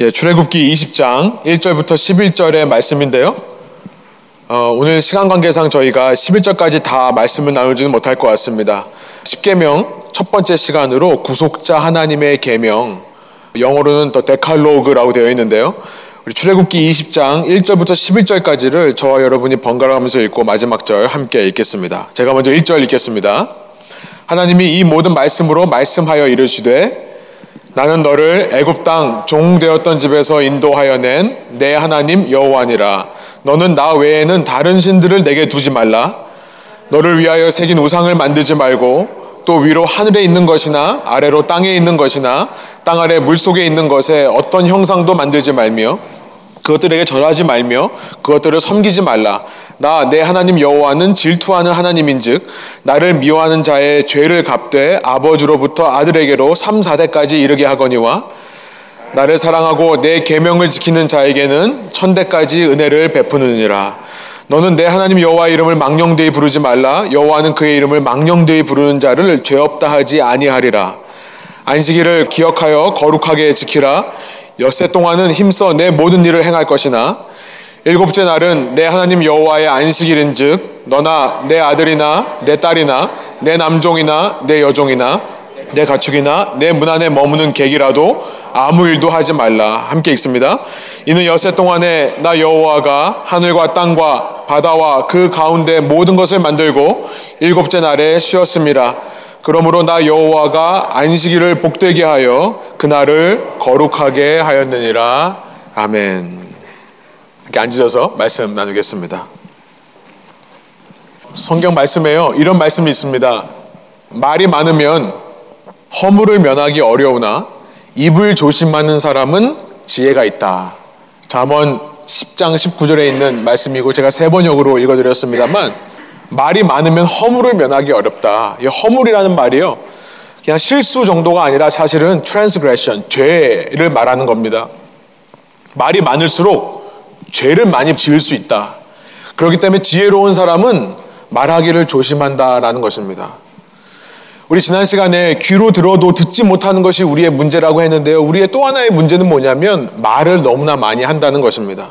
예, 출애굽기 20장 1절부터 11절의 말씀인데요. 어, 오늘 시간 관계상 저희가 11절까지 다 말씀을 나누지는 못할 것 같습니다. 10계명 첫 번째 시간으로 구속자 하나님의 계명 영어로는 더 데칼로그라고 되어 있는데요. 우리 출애굽기 20장 1절부터 11절까지를 저와 여러분이 번갈아 가면서 읽고 마지막 절 함께 읽겠습니다. 제가 먼저 1절 읽겠습니다. 하나님이 이 모든 말씀으로 말씀하여 이르시되 나는 너를 애굽 땅 종되었던 집에서 인도하여 낸 내 하나님 여호와니라. 너는 나 외에는 다른 신들을 내게 두지 말라. 너를 위하여 새긴 우상을 만들지 말고 또 위로 하늘에 있는 것이나 아래로 땅에 있는 것이나 땅 아래 물 속에 있는 것에 어떤 형상도 만들지 말며 그것들에게 절하지 말며 그것들을 섬기지 말라. 나 내 하나님 여호와는 질투하는 하나님인즉 나를 미워하는 자의 죄를 갚되 아버지로부터 아들에게로 3, 4대까지 이르게 하거니와 나를 사랑하고 내 계명을 지키는 자에게는 천대까지 은혜를 베푸느니라. 너는 내 하나님 여호와 이름을 망령되이 부르지 말라. 여호와는 그의 이름을 망령되이 부르는 자를 죄 없다 하지 아니하리라. 안식일을 기억하여 거룩하게 지키라. 엿새 동안은 힘써 내 모든 일을 행할 것이나 일곱째 날은 내 하나님 여호와의 안식일인즉 너나 내 아들이나 내 딸이나 내 남종이나 내 여종이나 내 가축이나 내 문 안에 머무는 객이라도 아무 일도 하지 말라 함께 읽습니다. 이는 엿새 동안에 나 여호와가 하늘과 땅과 바다와 그 가운데 모든 것을 만들고 일곱째 날에 쉬었습니다. 그러므로 나 여호와가 안식일을 복되게 하여 그날을 거룩하게 하였느니라. 아멘. 이렇게 앉으셔서 말씀 나누겠습니다. 성경 말씀에요. 이런 말씀이 있습니다. 말이 많으면 허물을 면하기 어려우나 입을 조심하는 사람은 지혜가 있다. 잠언 10장 19절에 있는 말씀이고 제가 세 번역으로 읽어드렸습니다만 말이 많으면 허물을 면하기 어렵다. 이 허물이라는 말이요. 그냥 실수 정도가 아니라 사실은 transgression, 죄를 말하는 겁니다. 말이 많을수록 죄를 많이 지을 수 있다. 그렇기 때문에 지혜로운 사람은 말하기를 조심한다라는 것입니다. 우리 지난 시간에 귀로 들어도 듣지 못하는 것이 우리의 문제라고 했는데요. 우리의 또 하나의 문제는 뭐냐면 말을 너무나 많이 한다는 것입니다.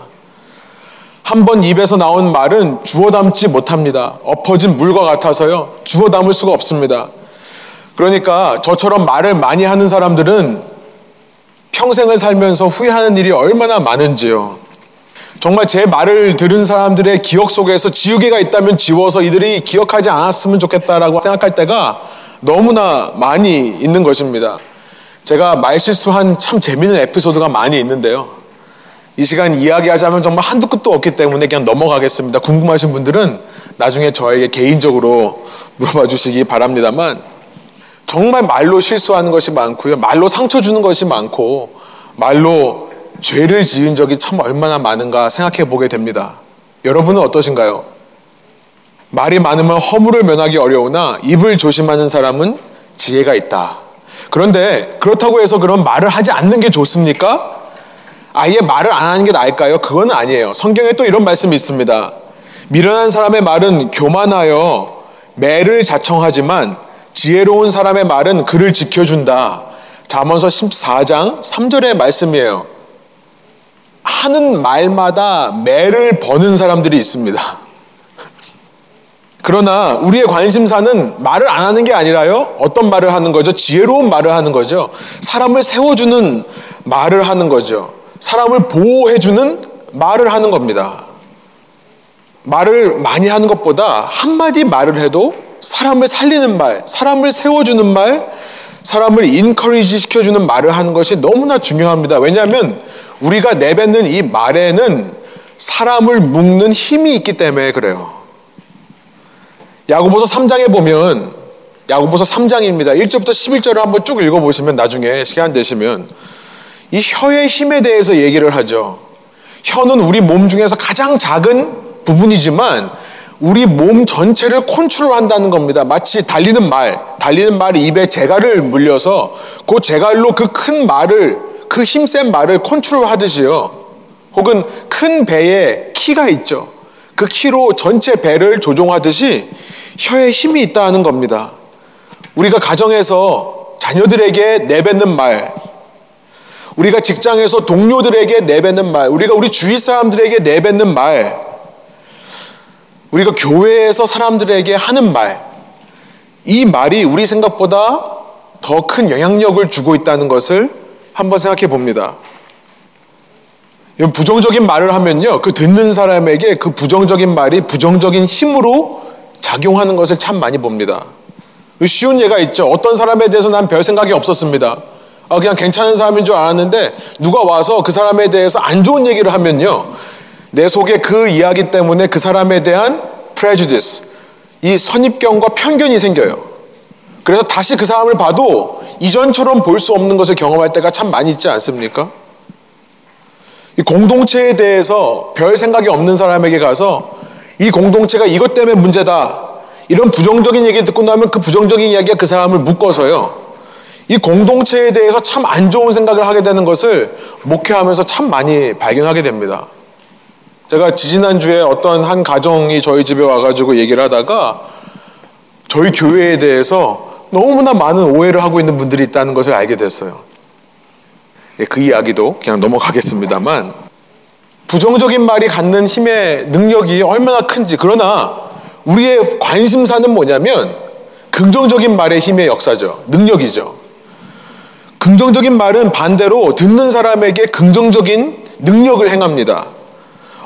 한 번 입에서 나온 말은 주워 담지 못합니다. 엎어진 물과 같아서요. 주워 담을 수가 없습니다. 그러니까 저처럼 말을 많이 하는 사람들은 평생을 살면서 후회하는 일이 얼마나 많은지요. 정말 제 말을 들은 사람들의 기억 속에서 지우개가 있다면 지워서 이들이 기억하지 않았으면 좋겠다라고 생각할 때가 너무나 많이 있는 것입니다. 제가 말 실수한 참 재밌는 에피소드가 많이 있는데요. 이 시간 이야기하자면 정말 한두 끝도 없기 때문에 그냥 넘어가겠습니다. 궁금하신 분들은 나중에 저에게 개인적으로 물어봐 주시기 바랍니다만 정말 말로 실수하는 것이 많고요. 말로 상처 주는 것이 많고 말로 죄를 지은 적이 참 얼마나 많은가 생각해 보게 됩니다. 여러분은 어떠신가요? 말이 많으면 허물을 면하기 어려우나 입을 조심하는 사람은 지혜가 있다. 그런데 그렇다고 해서 그런 말을 하지 않는 게 좋습니까? 아예 말을 안 하는 게 나을까요? 그건 아니에요. 성경에 또 이런 말씀이 있습니다. 미련한 사람의 말은 교만하여 매를 자청하지만 지혜로운 사람의 말은 그를 지켜준다. 잠언서 14장 3절의 말씀이에요. 하는 말마다 매를 버는 사람들이 있습니다. 그러나 우리의 관심사는 말을 안 하는 게 아니라요. 어떤 말을 하는 거죠? 지혜로운 말을 하는 거죠. 사람을 세워주는 말을 하는 거죠. 사람을 보호해주는 말을 하는 겁니다. 말을 많이 하는 것보다 한마디 말을 해도 사람을 살리는 말, 사람을 세워주는 말, 사람을 인커리지 시켜주는 말을 하는 것이 너무나 중요합니다. 왜냐하면 우리가 내뱉는 이 말에는 사람을 묶는 힘이 있기 때문에 그래요. 야고보서 3장에 보면 야고보서 3장입니다. 1절부터 11절을 한번 쭉 읽어보시면 나중에 시간 되시면 이 혀의 힘에 대해서 얘기를 하죠. 혀는 우리 몸 중에서 가장 작은 부분이지만 우리 몸 전체를 컨트롤한다는 겁니다. 마치 달리는 말, 달리는 말이 입에 재갈을 물려서 그 재갈로 그 큰 말을 그 힘센 말을 컨트롤하듯이요. 혹은 큰 배에 키가 있죠. 그 키로 전체 배를 조종하듯이 혀에 힘이 있다는 겁니다. 우리가 가정에서 자녀들에게 내뱉는 말, 우리가 직장에서 동료들에게 내뱉는 말, 우리가 우리 주위 사람들에게 내뱉는 말, 우리가 교회에서 사람들에게 하는 말, 이 말이 우리 생각보다 더 큰 영향력을 주고 있다는 것을 한번 생각해 봅니다. 부정적인 말을 하면요, 그 듣는 사람에게 그 부정적인 말이 부정적인 힘으로 작용하는 것을 참 많이 봅니다. 쉬운 예가 있죠. 어떤 사람에 대해서 난 별 생각이 없었습니다. 아, 그냥 괜찮은 사람인 줄 알았는데 누가 와서 그 사람에 대해서 안 좋은 얘기를 하면요. 내 속에 그 이야기 때문에 그 사람에 대한 prejudice, 이 선입견과 편견이 생겨요. 그래서 다시 그 사람을 봐도 이전처럼 볼 수 없는 것을 경험할 때가 참 많이 있지 않습니까? 이 공동체에 대해서 별 생각이 없는 사람에게 가서 이 공동체가 이것 때문에 문제다. 이런 부정적인 얘기를 듣고 나면 그 부정적인 이야기가 그 사람을 묶어서요. 이 공동체에 대해서 참 안 좋은 생각을 하게 되는 것을 목회하면서 참 많이 발견하게 됩니다. 제가 지지난주에 어떤 한 가정이 저희 집에 와가지고 얘기를 하다가 저희 교회에 대해서 너무나 많은 오해를 하고 있는 분들이 있다는 것을 알게 됐어요. 예, 그 이야기도 그냥 넘어가겠습니다만 부정적인 말이 갖는 힘의 능력이 얼마나 큰지 그러나 우리의 관심사는 뭐냐면 긍정적인 말의 힘의 역사죠. 능력이죠. 긍정적인 말은 반대로 듣는 사람에게 긍정적인 능력을 행합니다.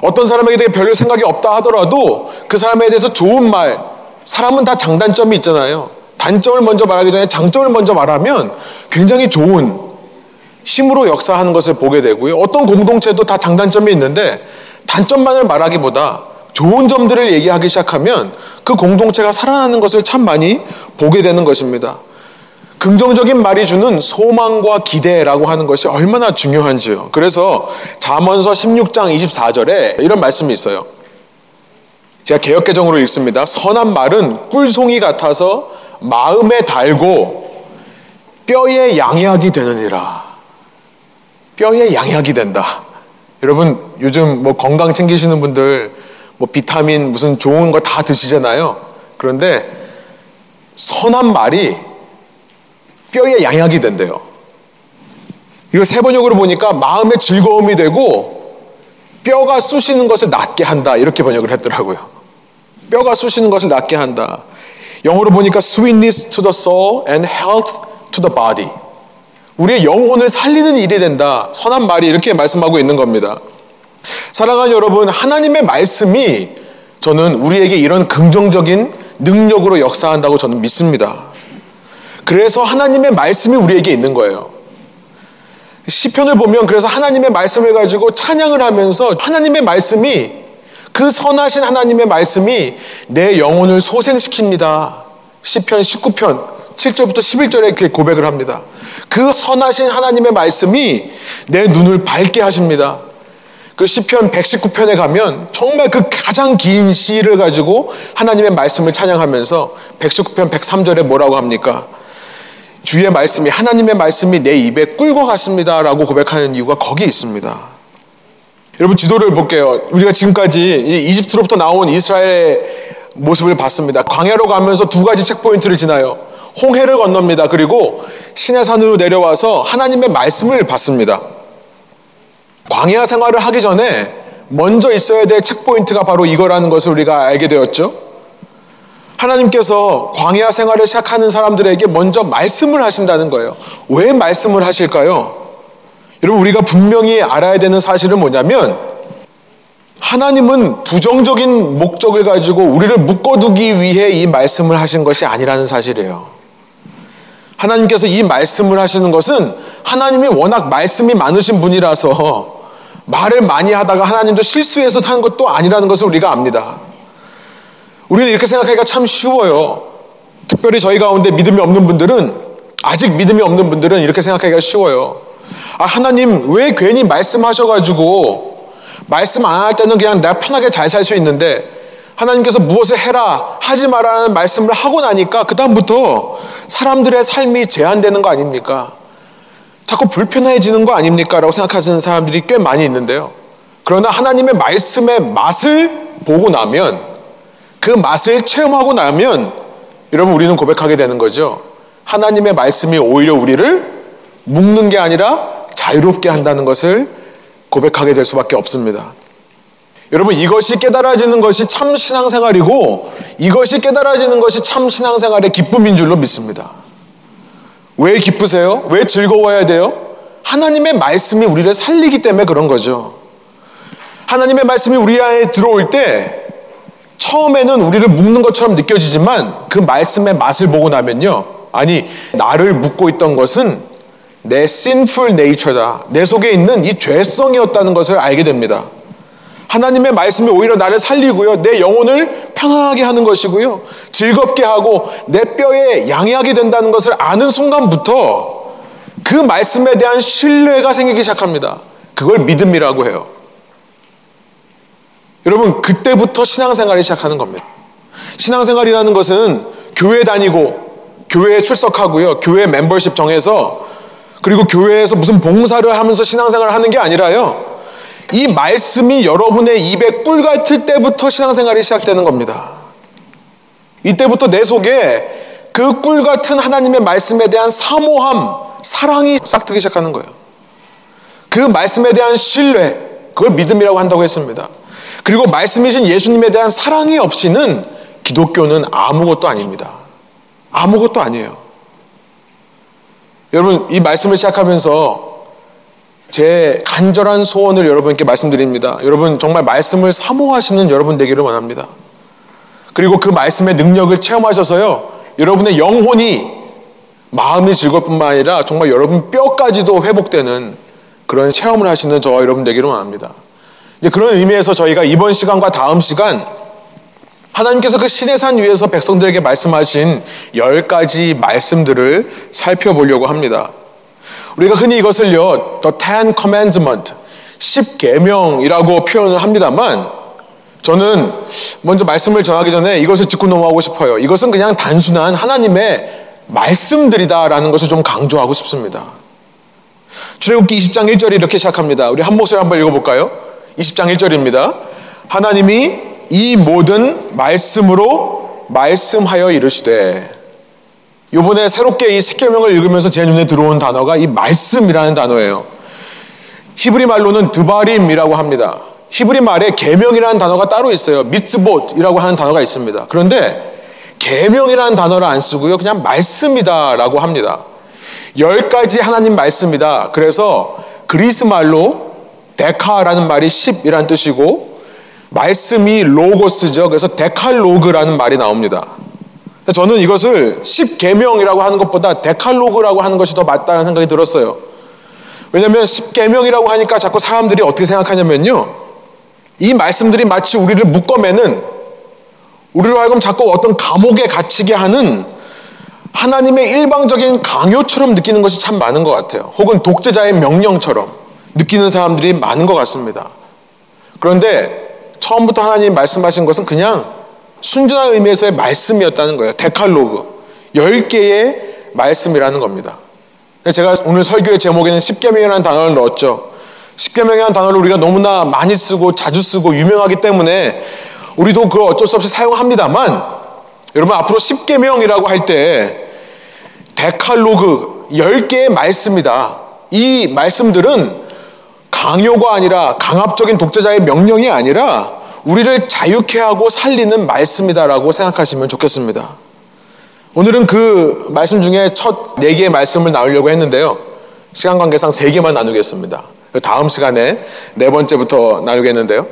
어떤 사람에게 대해 별로 생각이 없다 하더라도 그 사람에 대해서 좋은 말, 사람은 다 장단점이 있잖아요. 단점을 먼저 말하기 전에 장점을 먼저 말하면 굉장히 좋은 힘으로 역사하는 것을 보게 되고요. 어떤 공동체도 다 장단점이 있는데 단점만을 말하기보다 좋은 점들을 얘기하기 시작하면 그 공동체가 살아나는 것을 참 많이 보게 되는 것입니다. 긍정적인 말이 주는 소망과 기대라고 하는 것이 얼마나 중요한지요. 그래서 잠언서 16장 24절에 이런 말씀이 있어요. 제가 개혁 개정으로 읽습니다. 선한 말은 꿀송이 같아서 마음에 달고 뼈에 양약이 되느니라. 뼈에 양약이 된다. 여러분 요즘 뭐 건강 챙기시는 분들 뭐 비타민 무슨 좋은 거 다 드시잖아요. 그런데 선한 말이 뼈에 양약이 된대요. 이걸 세 번역으로 보니까 마음의 즐거움이 되고 뼈가 쑤시는 것을 낫게 한다. 이렇게 번역을 했더라고요. 뼈가 쑤시는 것을 낫게 한다. 영어로 보니까 sweetness to the soul and health to the body. 우리의 영혼을 살리는 일이 된다. 선한 말이 이렇게 말씀하고 있는 겁니다. 사랑하는 여러분, 하나님의 말씀이 저는 우리에게 이런 긍정적인 능력으로 역사한다고 저는 믿습니다. 그래서 하나님의 말씀이 우리에게 있는 거예요. 시편을 보면 그래서 하나님의 말씀을 가지고 찬양을 하면서 하나님의 말씀이 그 선하신 하나님의 말씀이 내 영혼을 소생시킵니다. 시편 19편 7절부터 11절에 이렇게 고백을 합니다. 그 선하신 하나님의 말씀이 내 눈을 밝게 하십니다. 그 시편 119편에 가면 정말 그 가장 긴 시를 가지고 하나님의 말씀을 찬양하면서 119편 103절에 뭐라고 합니까? 주의 말씀이 하나님의 말씀이 내 입에 꿀과 같습니다라고 고백하는 이유가 거기에 있습니다. 여러분 지도를 볼게요. 우리가 지금까지 이집트로부터 나온 이스라엘의 모습을 봤습니다. 광야로 가면서 두 가지 체크포인트를 지나요. 홍해를 건넙니다. 그리고 시내산으로 내려와서 하나님의 말씀을 받습니다. 광야 생활을 하기 전에 먼저 있어야 될 체크포인트가 바로 이거라는 것을 우리가 알게 되었죠. 하나님께서 광야 생활을 시작하는 사람들에게 먼저 말씀을 하신다는 거예요. 왜 말씀을 하실까요? 여러분, 우리가 분명히 알아야 되는 사실은 뭐냐면, 하나님은 부정적인 목적을 가지고 우리를 묶어두기 위해 이 말씀을 하신 것이 아니라는 사실이에요. 하나님께서 이 말씀을 하시는 것은 하나님이 워낙 말씀이 많으신 분이라서 말을 많이 하다가 하나님도 실수해서 하는 것도 아니라는 것을 우리가 압니다. 우리는 이렇게 생각하기가 참 쉬워요. 특별히 저희 가운데 믿음이 없는 분들은 아직 믿음이 없는 분들은 이렇게 생각하기가 쉬워요. 아, 하나님 왜 괜히 말씀하셔가지고 말씀 안 할 때는 그냥 내가 편하게 잘 살 수 있는데 하나님께서 무엇을 해라 하지 말라는 말씀을 하고 나니까 그 다음부터 사람들의 삶이 제한되는 거 아닙니까? 자꾸 불편해지는 거 아닙니까? 라고 생각하시는 사람들이 꽤 많이 있는데요. 그러나 하나님의 말씀의 맛을 보고 나면 그 맛을 체험하고 나면 여러분 우리는 고백하게 되는 거죠. 하나님의 말씀이 오히려 우리를 묶는 게 아니라 자유롭게 한다는 것을 고백하게 될 수밖에 없습니다. 여러분 이것이 깨달아지는 것이 참 신앙생활이고 이것이 깨달아지는 것이 참 신앙생활의 기쁨인 줄로 믿습니다. 왜 기쁘세요? 왜 즐거워야 돼요? 하나님의 말씀이 우리를 살리기 때문에 그런 거죠. 하나님의 말씀이 우리 안에 들어올 때 처음에는 우리를 묶는 것처럼 느껴지지만 그 말씀의 맛을 보고 나면요. 아니, 나를 묶고 있던 것은 내 sinful nature다. 내 속에 있는 이 죄성이었다는 것을 알게 됩니다. 하나님의 말씀이 오히려 나를 살리고요. 내 영혼을 편하게 하는 것이고요. 즐겁게 하고 내 뼈에 양해하게 된다는 것을 아는 순간부터 그 말씀에 대한 신뢰가 생기기 시작합니다. 그걸 믿음이라고 해요. 여러분, 그때부터 신앙생활이 시작하는 겁니다. 신앙생활이라는 것은 교회 다니고, 교회에 출석하고요, 교회 멤버십 정해서, 그리고 교회에서 무슨 봉사를 하면서 신앙생활을 하는 게 아니라요, 이 말씀이 여러분의 입에 꿀 같을 때부터 신앙생활이 시작되는 겁니다. 이때부터 내 속에 그 꿀 같은 하나님의 말씀에 대한 사모함, 사랑이 싹트기 시작하는 거예요. 그 말씀에 대한 신뢰, 그걸 믿음이라고 한다고 했습니다. 그리고 말씀이신 예수님에 대한 사랑이 없이는 기독교는 아무것도 아닙니다. 아무것도 아니에요. 여러분, 이 말씀을 시작하면서 제 간절한 소원을 여러분께 말씀드립니다. 여러분, 정말 말씀을 사모하시는 여러분 되기를 원합니다. 그리고 그 말씀의 능력을 체험하셔서요, 여러분의 영혼이 마음이 즐거울 뿐만 아니라 정말 여러분 뼈까지도 회복되는 그런 체험을 하시는 저와 여러분 되기를 원합니다. 이제 그런 의미에서 저희가 이번 시간과 다음 시간 하나님께서 그 신의 산 위에서 백성들에게 말씀하신 열 가지 말씀들을 살펴보려고 합니다. 우리가 흔히 이것을요, The Ten Commandment, 10계명이라고 표현을 합니다만, 저는 먼저 말씀을 전하기 전에 이것을 짚고 넘어가고 싶어요. 이것은 그냥 단순한 하나님의 말씀들이다라는 것을 좀 강조하고 싶습니다. 출애굽기 20장 1절이 이렇게 시작합니다. 우리 한 목소리 한번 읽어볼까요? 20장 1절입니다. 하나님이 이 모든 말씀으로 말씀하여 이르시되 요번에 새롭게 이 십계명을 읽으면서 제 눈에 들어온 단어가 이 말씀이라는 단어예요. 히브리 말로는 דברים이라고 합니다. 히브리 말에 계명이라는 단어가 따로 있어요. מצוות이라고 하는 단어가 있습니다. 그런데 계명이라는 단어를 안 쓰고요. 그냥 말씀이다라고 합니다. 열 가지 하나님 말씀이다. 그래서 그리스 말로 δέκα라는 말이 10이라는 뜻이고 말씀이 로고스죠. 그래서 데칼로그라는 말이 나옵니다. 저는 이것을 10계명이라고 하는 것보다 데칼로그라고 하는 것이 더 맞다는 생각이 들었어요. 왜냐하면 10계명이라고 하니까 자꾸 사람들이 어떻게 생각하냐면요. 이 말씀들이 마치 우리를 묶어매는 우리로 하여금 자꾸 어떤 감옥에 갇히게 하는 하나님의 일방적인 강요처럼 느끼는 것이 참 많은 것 같아요. 혹은 독재자의 명령처럼 느끼는 사람들이 많은 것 같습니다. 그런데 처음부터 하나님 말씀하신 것은 그냥 순전한 의미에서의 말씀이었다는 거예요. 데칼로그. 10개의 말씀이라는 겁니다. 제가 오늘 설교의 제목에는 10계명이라는 단어를 넣었죠. 10계명이라는 단어를 우리가 너무나 많이 쓰고 자주 쓰고 유명하기 때문에 우리도 그걸 어쩔 수 없이 사용합니다만 여러분 앞으로 10계명이라고 할 때 데칼로그 10개의 말씀이다. 이 말씀들은 강요가 아니라 강압적인 독재자의 명령이 아니라 우리를 자유케 하고 살리는 말씀이다라고 생각하시면 좋겠습니다. 오늘은 그 말씀 중에 첫 네 개의 말씀을 나누려고 했는데요. 시간 관계상 세 개만 나누겠습니다. 그 다음 시간에 네 번째부터 나누겠는데요.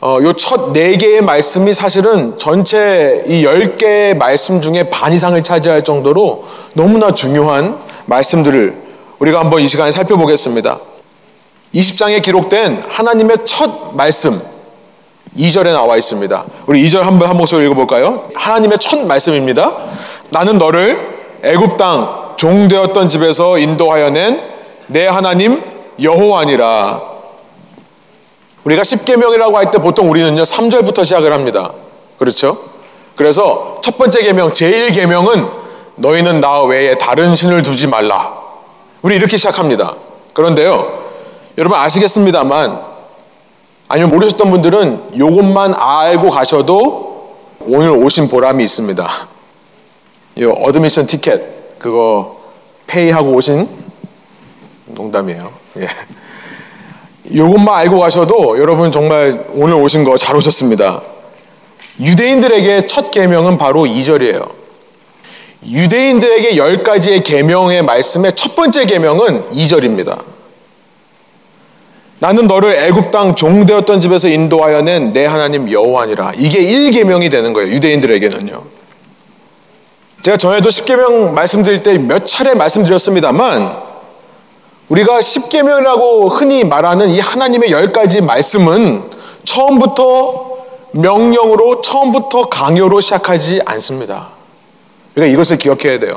어, 요첫 네 개의 말씀이 사실은 전체 이 열 개의 말씀 중에 반 이상을 차지할 정도로 너무나 중요한 말씀들을 우리가 한번 이 시간에 살펴보겠습니다. 20장에 기록된 하나님의 첫 말씀, 2절에 나와 있습니다. 우리 2절 한번 한 목소리 읽어볼까요? 하나님의 첫 말씀입니다. 나는 너를 애굽 땅 종되었던 집에서 인도하여 낸 내 하나님 여호와니라. 우리가 십계명이라고 할 때 보통 우리는요 3절부터 시작을 합니다. 그렇죠? 그래서 첫 번째 계명, 제일 계명은 너희는 나 외에 다른 신을 두지 말라. 우리 이렇게 시작합니다. 그런데요, 여러분 아시겠습니다만 아니면 모르셨던 분들은 이것만 알고 가셔도 오늘 오신 보람이 있습니다. 이 admission ticket 그거 pay하고 오신 농담이에요. 예. 이것만 알고 가셔도 여러분 정말 오늘 오신 거 잘 오셨습니다. 유대인들에게 첫 계명은 바로 2절이에요. 유대인들에게 열 가지의 계명의 말씀의 첫 번째 계명은 2절입니다. 나는 너를 애굽 땅 종되었던 집에서 인도하여 낸 내 하나님 여호와니라. 이게 1계명이 되는 거예요. 유대인들에게는요. 제가 전에도 10계명 말씀드릴 때 몇 차례 말씀드렸습니다만 우리가 10계명이라고 흔히 말하는 이 하나님의 열 가지 말씀은 처음부터 명령으로 처음부터 강요로 시작하지 않습니다. 그러니까 이것을 기억해야 돼요.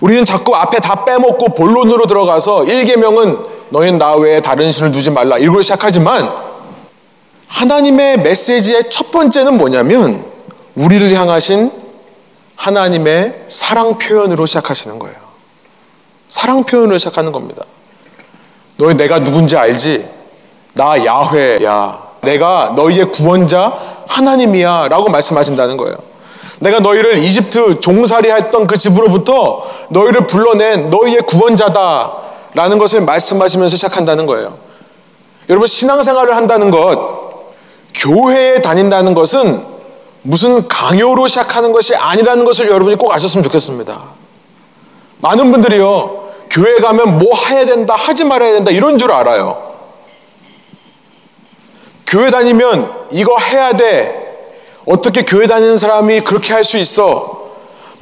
우리는 자꾸 앞에 다 빼먹고 본론으로 들어가서 1계명은 너희는 나 외에 다른 신을 두지 말라 이걸 시작하지만 하나님의 메시지의 첫 번째는 뭐냐면 우리를 향하신 하나님의 사랑 표현으로 시작하시는 거예요. 사랑 표현으로 시작하는 겁니다. 너희 내가 누군지 알지? 나 야훼야. 내가 너희의 구원자 하나님이야. 라고 말씀하신다는 거예요. 내가 너희를 이집트 종살이 했던 그 집으로부터 너희를 불러낸 너희의 구원자다. 라는 것을 말씀하시면서 시작한다는 거예요. 여러분, 신앙생활을 한다는 것, 교회에 다닌다는 것은 무슨 강요로 시작하는 것이 아니라는 것을 여러분이 꼭 아셨으면 좋겠습니다. 많은 분들이요, 교회 가면 뭐 해야 된다, 하지 말아야 된다, 이런 줄 알아요. 교회 다니면 이거 해야 돼. 어떻게 교회 다니는 사람이 그렇게 할 수 있어?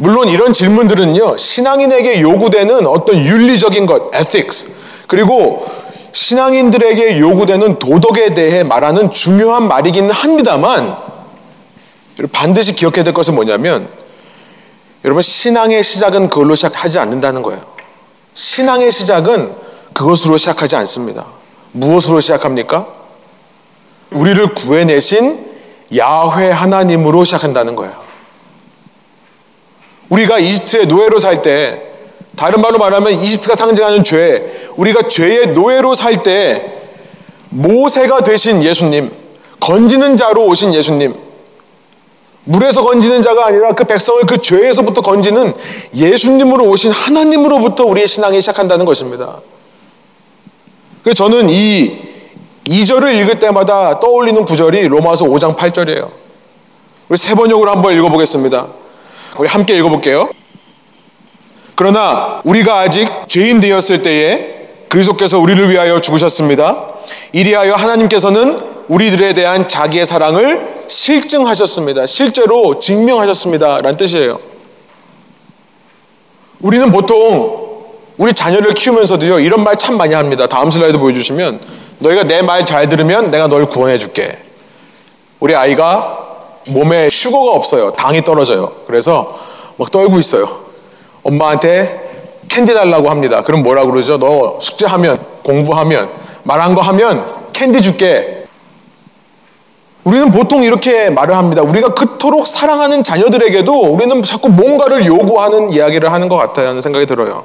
물론 이런 질문들은요, 신앙인에게 요구되는 어떤 윤리적인 것, ethics, 그리고 신앙인들에게 요구되는 도덕에 대해 말하는 중요한 말이기는 합니다만, 반드시 기억해야 될 것은 뭐냐면, 여러분, 신앙의 시작은 그걸로 시작하지 않는다는 거예요. 신앙의 시작은 그것으로 시작하지 않습니다. 무엇으로 시작합니까? 우리를 구해내신 야훼 하나님으로 시작한다는 거예요. 우리가 이집트의 노예로 살 때, 다른 말로 말하면 이집트가 상징하는 죄, 우리가 죄의 노예로 살 때, 모세가 되신 예수님, 건지는 자로 오신 예수님, 물에서 건지는 자가 아니라 그 백성을 그 죄에서부터 건지는 예수님으로 오신 하나님으로부터 우리의 신앙이 시작한다는 것입니다. 그래서 저는 이 2절을 읽을 때마다 떠올리는 구절이 로마서 5장 8절이에요. 우리 세 번역으로 한번 읽어보겠습니다. 우리 함께 읽어볼게요. 그러나 우리가 아직 죄인 되었을 때에 그리스도께서 우리를 위하여 죽으셨습니다. 이리하여 하나님께서는 우리들에 대한 자기의 사랑을 실증하셨습니다. 실제로 증명하셨습니다. 라는 뜻이에요. 우리는 보통 우리 자녀를 키우면서도요, 이런 말 참 많이 합니다. 다음 슬라이드 보여주시면, 너희가 내 말 잘 들으면 내가 널 구원해 줄게. 우리 아이가 몸에 슈거가 없어요. 당이 떨어져요. 그래서 막 떨고 있어요. 엄마한테 캔디 달라고 합니다. 그럼 뭐라 그러죠? 너 숙제하면, 공부하면, 말한 거 하면 캔디 줄게. 우리는 보통 이렇게 말을 합니다. 우리가 그토록 사랑하는 자녀들에게도 우리는 자꾸 뭔가를 요구하는 이야기를 하는 것 같다는 생각이 들어요.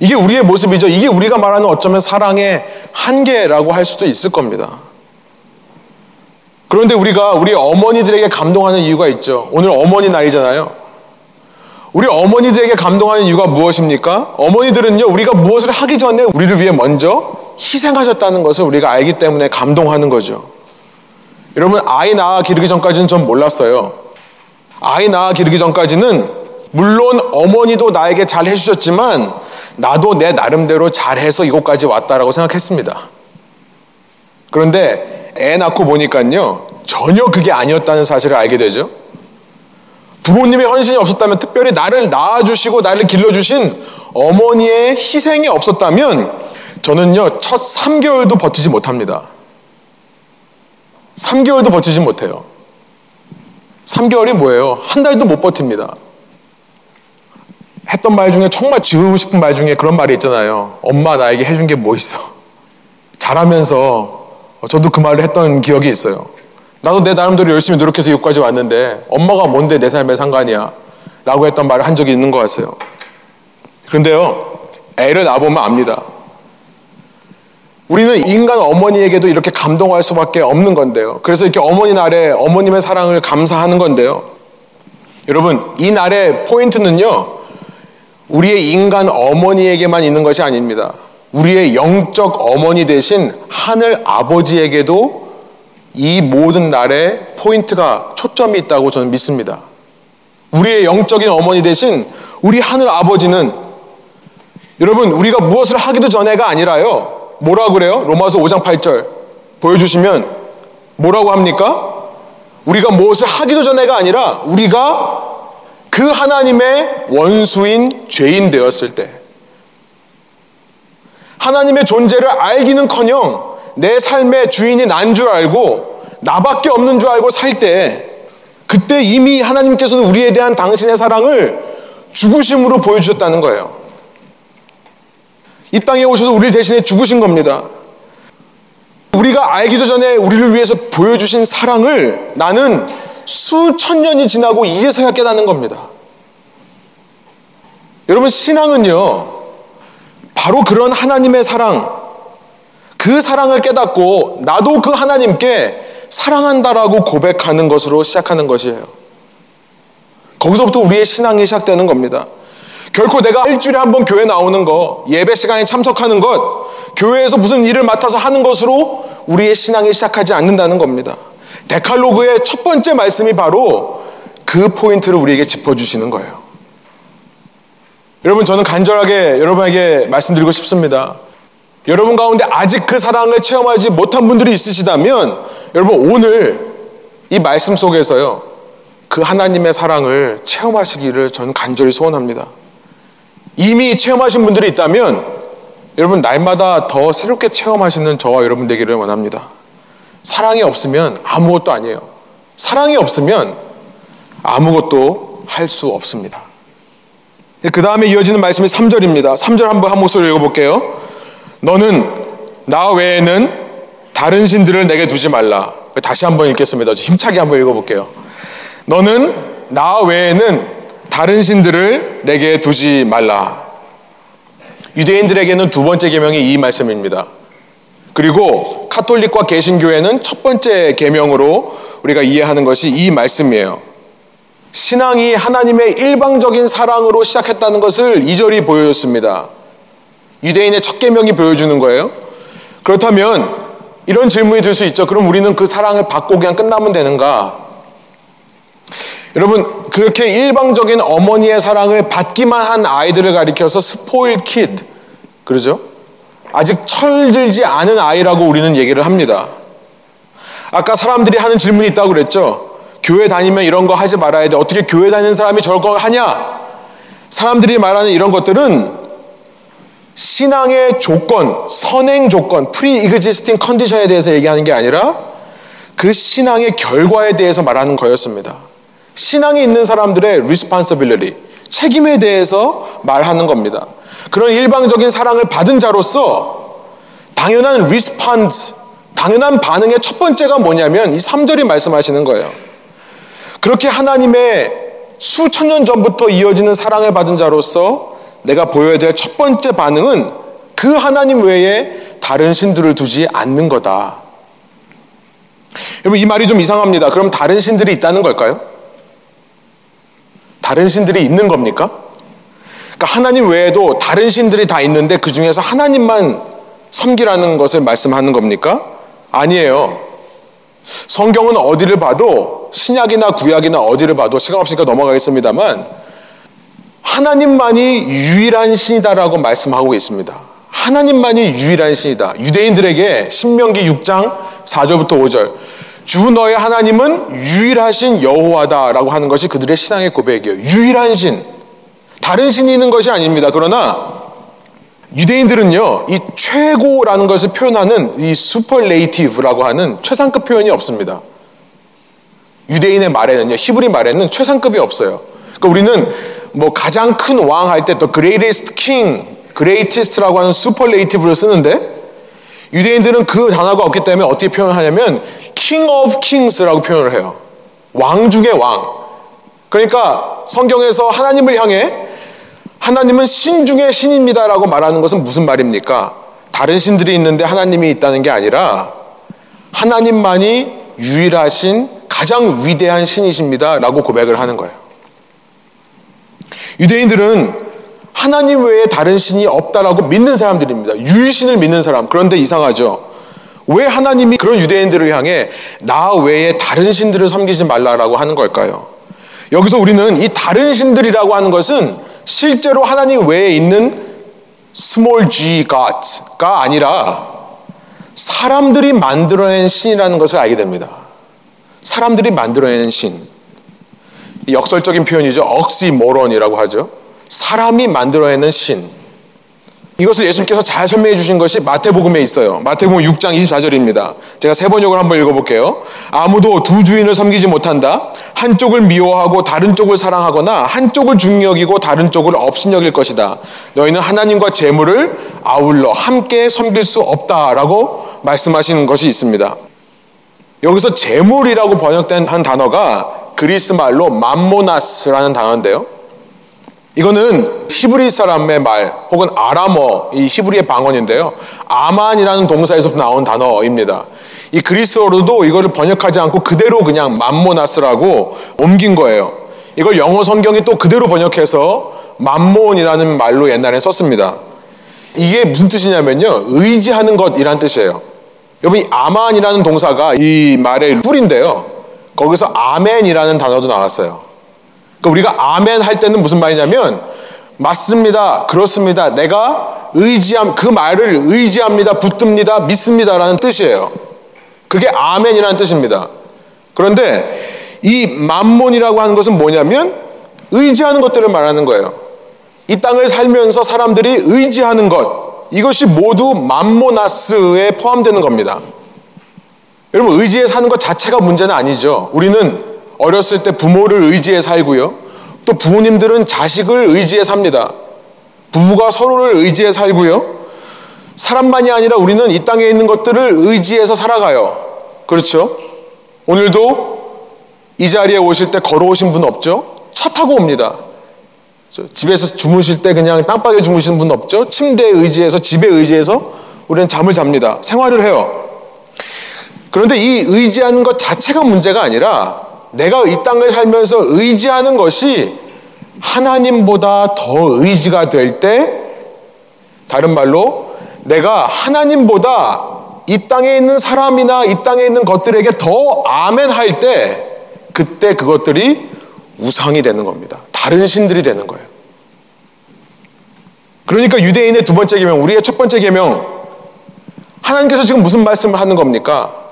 이게 우리의 모습이죠. 이게 우리가 말하는 어쩌면 사랑의 한계라고 할 수도 있을 겁니다. 그런데 우리가 우리 어머니들에게 감동하는 이유가 있죠. 오늘 어머니 날이잖아요. 우리 어머니들에게 감동하는 이유가 무엇입니까? 어머니들은요, 우리가 무엇을 하기 전에 우리를 위해 먼저 희생하셨다는 것을 우리가 알기 때문에 감동하는 거죠. 여러분, 아이 낳아 기르기 전까지는 전 몰랐어요. 아이 낳아 기르기 전까지는 물론 어머니도 나에게 잘 해주셨지만 나도 내 나름대로 잘해서 이곳까지 왔다라고 생각했습니다. 그런데 애 낳고 보니까요, 전혀 그게 아니었다는 사실을 알게 되죠. 부모님의 헌신이 없었다면, 특별히 나를 낳아주시고 나를 길러주신 어머니의 희생이 없었다면, 저는요, 첫 3개월도 버티지 못합니다. 3개월도 버티지 못해요. 3개월이 뭐예요? 한 달도 못 버팁니다. 했던 말 중에 정말 지우고 싶은 말 중에 그런 말이 있잖아요. 엄마 나에게 해준 게 뭐 있어? 잘하면서 어, 저도 그 말을 했던 기억이 있어요. 나도 내 나름대로 열심히 노력해서 여기까지 왔는데 엄마가 뭔데 내 삶에 상관이야? 라고 했던 말을 한 적이 있는 것 같아요. 그런데요, 애를 낳아보면 압니다. 우리는 인간 어머니에게도 이렇게 감동할 수밖에 없는 건데요. 그래서 이렇게 어머니 날에 어머님의 사랑을 감사하는 건데요. 여러분, 이 날의 포인트는요, 우리의 인간 어머니에게만 있는 것이 아닙니다. 우리의 영적 어머니 대신 하늘 아버지에게도 이 모든 날에 포인트가 초점이 있다고 저는 믿습니다. 우리의 영적인 어머니 대신 우리 하늘 아버지는 여러분 우리가 무엇을 하기도 전에가 아니라요. 뭐라 그래요? 로마서 5장 8절 보여주시면 뭐라고 합니까? 우리가 무엇을 하기도 전에가 아니라 우리가 그 하나님의 원수인 죄인 되었을 때 하나님의 존재를 알기는커녕 내 삶의 주인이 난 줄 알고 나밖에 없는 줄 알고 살 때 그때 이미 하나님께서는 우리에 대한 당신의 사랑을 죽으심으로 보여주셨다는 거예요. 이 땅에 오셔서 우리를 대신해 죽으신 겁니다. 우리가 알기도 전에 우리를 위해서 보여주신 사랑을 나는 수천 년이 지나고 이제서야 깨닫는 겁니다. 여러분, 신앙은요, 바로 그런 하나님의 사랑, 그 사랑을 깨닫고 나도 그 하나님께 사랑한다라고 고백하는 것으로 시작하는 것이에요. 거기서부터 우리의 신앙이 시작되는 겁니다. 결코 내가 일주일에 한 번 교회 나오는 거, 예배 시간에 참석하는 것, 교회에서 무슨 일을 맡아서 하는 것으로 우리의 신앙이 시작하지 않는다는 겁니다. 데칼로그의 첫 번째 말씀이 바로 그 포인트를 우리에게 짚어주시는 거예요. 여러분, 저는 간절하게 여러분에게 말씀드리고 싶습니다. 여러분 가운데 아직 그 사랑을 체험하지 못한 분들이 있으시다면, 여러분, 오늘 이 말씀 속에서요, 그 하나님의 사랑을 체험하시기를 저는 간절히 소원합니다. 이미 체험하신 분들이 있다면, 여러분, 날마다 더 새롭게 체험하시는 저와 여러분 되기를 원합니다. 사랑이 없으면 아무것도 아니에요. 사랑이 없으면 아무것도 할 수 없습니다. 그 다음에 이어지는 말씀이 3절입니다. 3절 한번 한 목소리 읽어볼게요. 너는 나 외에는 다른 신들을 내게 두지 말라. 다시 한번 읽겠습니다. 힘차게 한번 읽어볼게요. 너는 나 외에는 다른 신들을 내게 두지 말라. 유대인들에게는 두 번째 계명이 이 말씀입니다. 그리고 카톨릭과 개신교회는 첫 번째 계명으로 우리가 이해하는 것이 이 말씀이에요. 신앙이 하나님의 일방적인 사랑으로 시작했다는 것을 이절이 보여줬습니다. 유대인의 첫 계명이 보여주는 거예요. 그렇다면 이런 질문이 들 수 있죠. 그럼 우리는 그 사랑을 받고 그냥 끝나면 되는가? 여러분 그렇게 일방적인 어머니의 사랑을 받기만 한 아이들을 가리켜서 spoiled kid 그러죠? 아직 철들지 않은 아이라고 우리는 얘기를 합니다. 아까 사람들이 하는 질문이 있다고 그랬죠. 교회 다니면 이런 거 하지 말아야 돼. 어떻게 교회 다니는 사람이 저거 하냐? 사람들이 말하는 이런 것들은 신앙의 조건, 선행 조건, pre-existing condition에 대해서 얘기하는 게 아니라 그 신앙의 결과에 대해서 말하는 거였습니다. 신앙이 있는 사람들의 responsibility, 책임에 대해서 말하는 겁니다. 그런 일방적인 사랑을 받은 자로서 당연한 response, 당연한 반응의 첫 번째가 뭐냐면 이 3절이 말씀하시는 거예요. 그렇게 하나님의 수천 년 전부터 이어지는 사랑을 받은 자로서 내가 보여야 될 첫 번째 반응은 그 하나님 외에 다른 신들을 두지 않는 거다. 여러분, 이 말이 좀 이상합니다. 그럼 다른 신들이 있다는 걸까요? 다른 신들이 있는 겁니까? 그러니까 하나님 외에도 다른 신들이 다 있는데 그 중에서 하나님만 섬기라는 것을 말씀하는 겁니까? 아니에요. 성경은 어디를 봐도 신약이나 구약이나 어디를 봐도 시간 없으니까 넘어가겠습니다만 하나님만이 유일한 신이다라고 말씀하고 있습니다. 하나님만이 유일한 신이다. 유대인들에게 신명기 6장 4절부터 5절 주 너의 하나님은 유일하신 여호와다라고 하는 것이 그들의 신앙의 고백이에요. 유일한 신. 다른 신이 있는 것이 아닙니다. 그러나 유대인들은요, 이 최고라는 것을 표현하는 이 superlative라고 하는 최상급 표현이 없습니다. 유대인의 말에는요, 히브리 말에는 최상급이 없어요. 그러니까 우리는 뭐 가장 큰 왕 할 때 또 greatest king, greatest라고 하는 superlative를 쓰는데 유대인들은 그 단어가 없기 때문에 어떻게 표현하냐면 king of kings라고 표현을 해요. 왕 중의 왕. 그러니까 성경에서 하나님을 향해 하나님은 신 중의 신입니다라고 말하는 것은 무슨 말입니까? 다른 신들이 있는데 하나님이 있다는 게 아니라 하나님만이 유일하신 가장 위대한 신이십니다라고 고백을 하는 거예요. 유대인들은 하나님 외에 다른 신이 없다라고 믿는 사람들입니다. 유일신을 믿는 사람. 그런데 이상하죠. 왜 하나님이 그런 유대인들을 향해 나 외에 다른 신들을 섬기지 말라라고 하는 걸까요? 여기서 우리는 이 다른 신들이라고 하는 것은 실제로 하나님 외에 있는 small g god가 아니라 사람들이 만들어낸 신이라는 것을 알게 됩니다. 사람들이 만들어낸 신. 역설적인 표현이죠. 억시모론이라고 하죠. 사람이 만들어내는 신. 이것을 예수님께서 잘 설명해 주신 것이 마태복음에 있어요. 마태복음 6장 24절입니다. 제가 세 번역을 한번 읽어볼게요. 아무도 두 주인을 섬기지 못한다. 한쪽을 미워하고 다른 쪽을 사랑하거나 한쪽을 여기고 다른 쪽을 업신여길 것이다. 너희는 하나님과 재물을 아울러 함께 섬길 수 없다라고 말씀하시는 것이 있습니다. 여기서 재물이라고 번역된 한 단어가 그리스 말로 맘모나스라는 단어인데요. 이거는 히브리 사람의 말 혹은 아람어 이 히브리의 방언인데요. 아만이라는 동사에서 나온 단어입니다. 이 그리스어로도 이거를 번역하지 않고 그대로 그냥 맘모나스라고 옮긴 거예요. 이걸 영어 성경이 또 그대로 번역해서 맘몬이라는 말로 옛날에 썼습니다. 이게 무슨 뜻이냐면요. 의지하는 것이란 뜻이에요. 여러분, 이 아만이라는 동사가 이 말의 뿌리인데요. 거기서 아멘이라는 단어도 나왔어요. 그러니까 우리가 아멘 할 때는 무슨 말이냐면 맞습니다. 그렇습니다. 내가 의지함 그 말을 의지합니다. 붙듭니다. 믿습니다라는 뜻이에요. 그게 아멘이라는 뜻입니다. 그런데 이 만몬이라고 하는 것은 뭐냐면 의지하는 것들을 말하는 거예요. 이 땅을 살면서 사람들이 의지하는 것 이것이 모두 만모나스에 포함되는 겁니다. 여러분 의지에 사는 것 자체가 문제는 아니죠. 우리는 어렸을 때 부모를 의지해 살고요. 또 부모님들은 자식을 의지해 삽니다. 부부가 서로를 의지해 살고요. 사람만이 아니라 우리는 이 땅에 있는 것들을 의지해서 살아가요. 그렇죠? 오늘도 이 자리에 오실 때 걸어오신 분 없죠? 차 타고 옵니다. 집에서 주무실 때 그냥 땅바닥에 주무시는 분 없죠? 침대에 의지해서 집에 의지해서 우리는 잠을 잡니다. 생활을 해요. 그런데 이 의지하는 것 자체가 문제가 아니라 내가 이 땅을 살면서 의지하는 것이 하나님보다 더 의지가 될 때, 다른 말로 내가 하나님보다 이 땅에 있는 사람이나 이 땅에 있는 것들에게 더 아멘 할 때, 그때 그것들이 우상이 되는 겁니다. 다른 신들이 되는 거예요. 그러니까 유대인의 두 번째 계명, 우리의 첫 번째 계명, 하나님께서 지금 무슨 말씀을 하는 겁니까?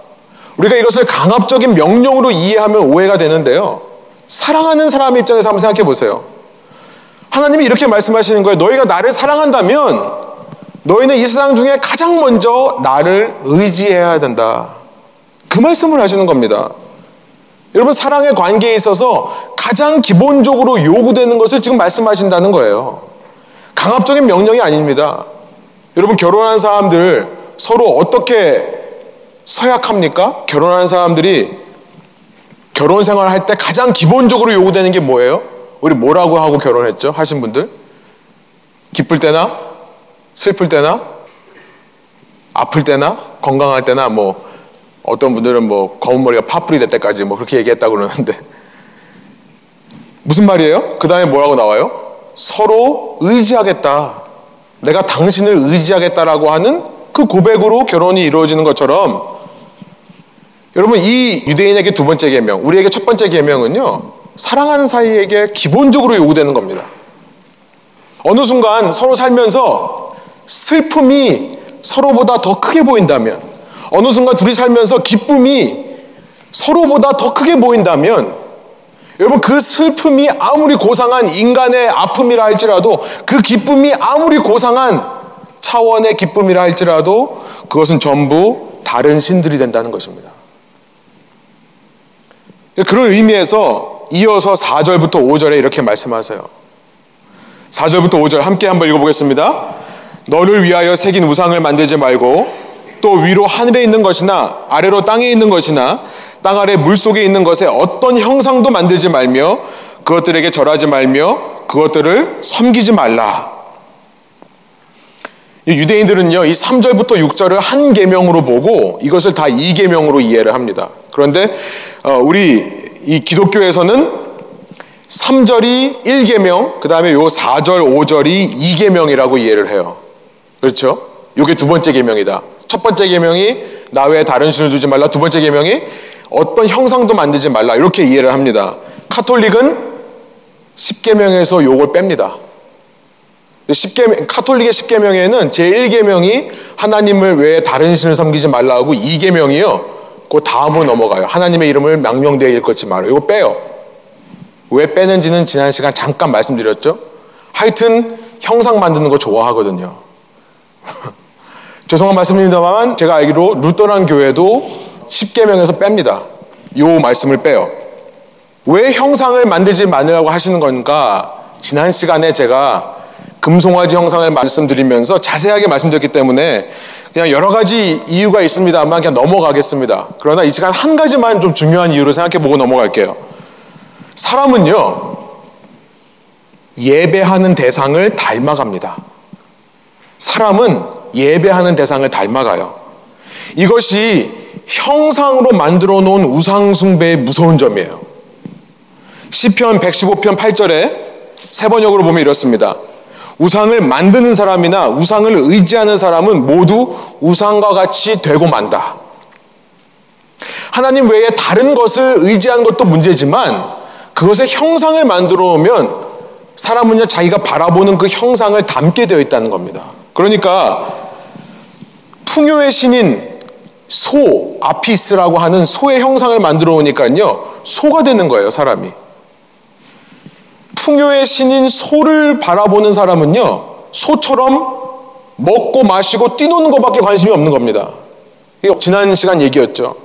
우리가 이것을 강압적인 명령으로 이해하면 오해가 되는데요. 사랑하는 사람의 입장에서 한번 생각해 보세요. 하나님이 이렇게 말씀하시는 거예요. 너희가 나를 사랑한다면 너희는 이 세상 중에 가장 먼저 나를 의지해야 된다. 그 말씀을 하시는 겁니다. 여러분, 사랑의 관계에 있어서 가장 기본적으로 요구되는 것을 지금 말씀하신다는 거예요. 강압적인 명령이 아닙니다. 여러분, 결혼한 사람들 서로 어떻게 서약합니까? 결혼한 사람들이 결혼 생활 할 때 가장 기본적으로 요구되는 게 뭐예요? 우리 뭐라고 하고 결혼했죠? 하신 분들? 기쁠 때나, 슬플 때나, 아플 때나, 건강할 때나, 뭐, 어떤 분들은 뭐, 검은 머리가 파뿌리 될 때까지 뭐, 그렇게 얘기했다고 그러는데. 무슨 말이에요? 그 다음에 뭐라고 나와요? 서로 의지하겠다. 내가 당신을 의지하겠다라고 하는 그 고백으로 결혼이 이루어지는 것처럼 여러분 이 유대인에게 두 번째 계명, 우리에게 첫 번째 계명은요. 사랑하는 사이에게 기본적으로 요구되는 겁니다. 어느 순간 서로 살면서 슬픔이 서로보다 더 크게 보인다면 어느 순간 둘이 살면서 기쁨이 서로보다 더 크게 보인다면 여러분 그 슬픔이 아무리 고상한 인간의 아픔이라 할지라도 그 기쁨이 아무리 고상한 차원의 기쁨이라 할지라도 그것은 전부 다른 신들이 된다는 것입니다. 그런 의미에서 이어서 4절부터 5절에 이렇게 말씀하세요. 4절부터 5절 함께 한번 읽어보겠습니다. 너를 위하여 새긴 우상을 만들지 말고 또 위로 하늘에 있는 것이나 아래로 땅에 있는 것이나 땅 아래 물 속에 있는 것에 어떤 형상도 만들지 말며 그것들에게 절하지 말며 그것들을 섬기지 말라. 유대인들은요, 이 3절부터 6절을 한 계명으로 보고 이것을 다 2계명으로 이해를 합니다. 그런데 어, 우리 이 기독교에서는 3절이 1계명, 그 다음에 요 4절, 5절이 2계명이라고 이해를 해요. 그렇죠? 요게 두 번째 계명이다. 첫 번째 계명이 나 외에 다른 신을 두지 말라. 두 번째 계명이 어떤 형상도 만들지 말라. 이렇게 이해를 합니다. 카톨릭은 10계명에서 요걸 뺍니다. 10계명, 카톨릭의 10계명에는 제1계명이 하나님을 외에 다른 신을 섬기지 말라 고 2계명이요. 그 다음으로 넘어가요. 하나님의 이름을 명령되어 일컫지 마라. 이거 빼요. 왜 빼는지는 지난 시간 잠깐 말씀드렸죠. 하여튼 형상 만드는 거 좋아하거든요. 죄송한 말씀입니다만 제가 알기로 루터란 교회도 10계명에서 뺍니다. 요 말씀을 빼요. 왜 형상을 만들지 말라고 하시는 건가? 지난 시간에 제가 금송아지 형상을 말씀드리면서 자세하게 말씀드렸기 때문에 그냥 여러 가지 이유가 있습니다만 그냥 넘어가겠습니다. 그러나 이 시간 한 가지만 좀 중요한 이유로 생각해 보고 넘어갈게요. 사람은요, 예배하는 대상을 닮아갑니다. 사람은 예배하는 대상을 닮아가요. 이것이 형상으로 만들어 놓은 우상숭배의 무서운 점이에요. 시편 115편 8절에 세 번역으로 보면 이렇습니다. 우상을 만드는 사람이나 우상을 의지하는 사람은 모두 우상과 같이 되고 만다. 하나님 외에 다른 것을 의지하는 것도 문제지만 그것의 형상을 만들어 오면 사람은요 자기가 바라보는 그 형상을 담게 되어 있다는 겁니다. 그러니까 풍요의 신인 소 아피스라고 하는 소의 형상을 만들어 오니까요 소가 되는 거예요 사람이. 풍요의 신인 소를 바라보는 사람은요, 소처럼 먹고 마시고 뛰노는 것밖에 관심이 없는 겁니다. 이게 지난 시간 얘기였죠.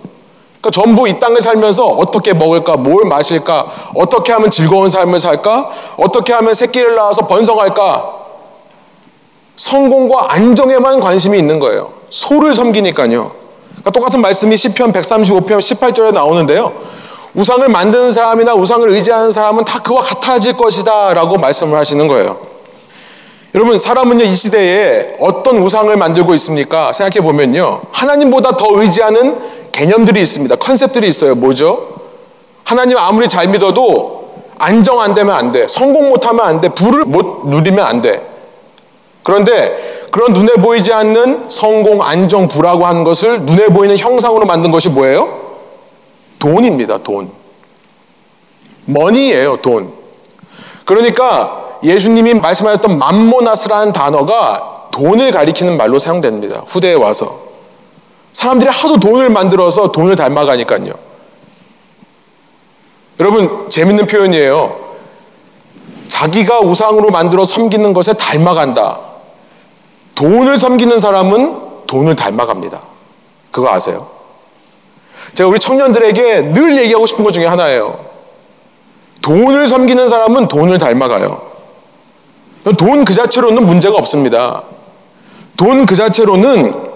그러니까 전부 이 땅을 살면서 어떻게 먹을까, 뭘 마실까, 어떻게 하면 즐거운 삶을 살까, 어떻게 하면 새끼를 낳아서 번성할까, 성공과 안정에만 관심이 있는 거예요. 소를 섬기니까요. 그러니까 똑같은 말씀이 시편 135편 18절에 나오는데요. 우상을 만드는 사람이나 우상을 의지하는 사람은 다 그와 같아질 것이다 라고 말씀을 하시는 거예요. 여러분, 사람은요, 이 시대에 어떤 우상을 만들고 있습니까? 생각해 보면요. 하나님보다 더 의지하는 개념들이 있습니다. 컨셉들이 있어요. 뭐죠? 하나님 아무리 잘 믿어도 안정 안 되면 안 돼. 성공 못 하면 안 돼. 부를 못 누리면 안 돼. 그런데 그런 눈에 보이지 않는 성공, 안정, 부라고 하는 것을 눈에 보이는 형상으로 만든 것이 뭐예요? 돈입니다, 돈. 머니예요, 돈. 그러니까 예수님이 말씀하셨던 맘모나스라는 단어가 돈을 가리키는 말로 사용됩니다. 후대에 와서. 사람들이 하도 돈을 만들어서 돈을 닮아가니까요. 여러분, 재밌는 표현이에요. 자기가 우상으로 만들어 섬기는 것에 닮아간다. 돈을 섬기는 사람은 돈을 닮아갑니다. 그거 아세요? 제가 우리 청년들에게 늘 얘기하고 싶은 것 중에 하나예요. 돈을 섬기는 사람은 돈을 닮아가요. 돈 그 자체로는 문제가 없습니다. 돈 그 자체로는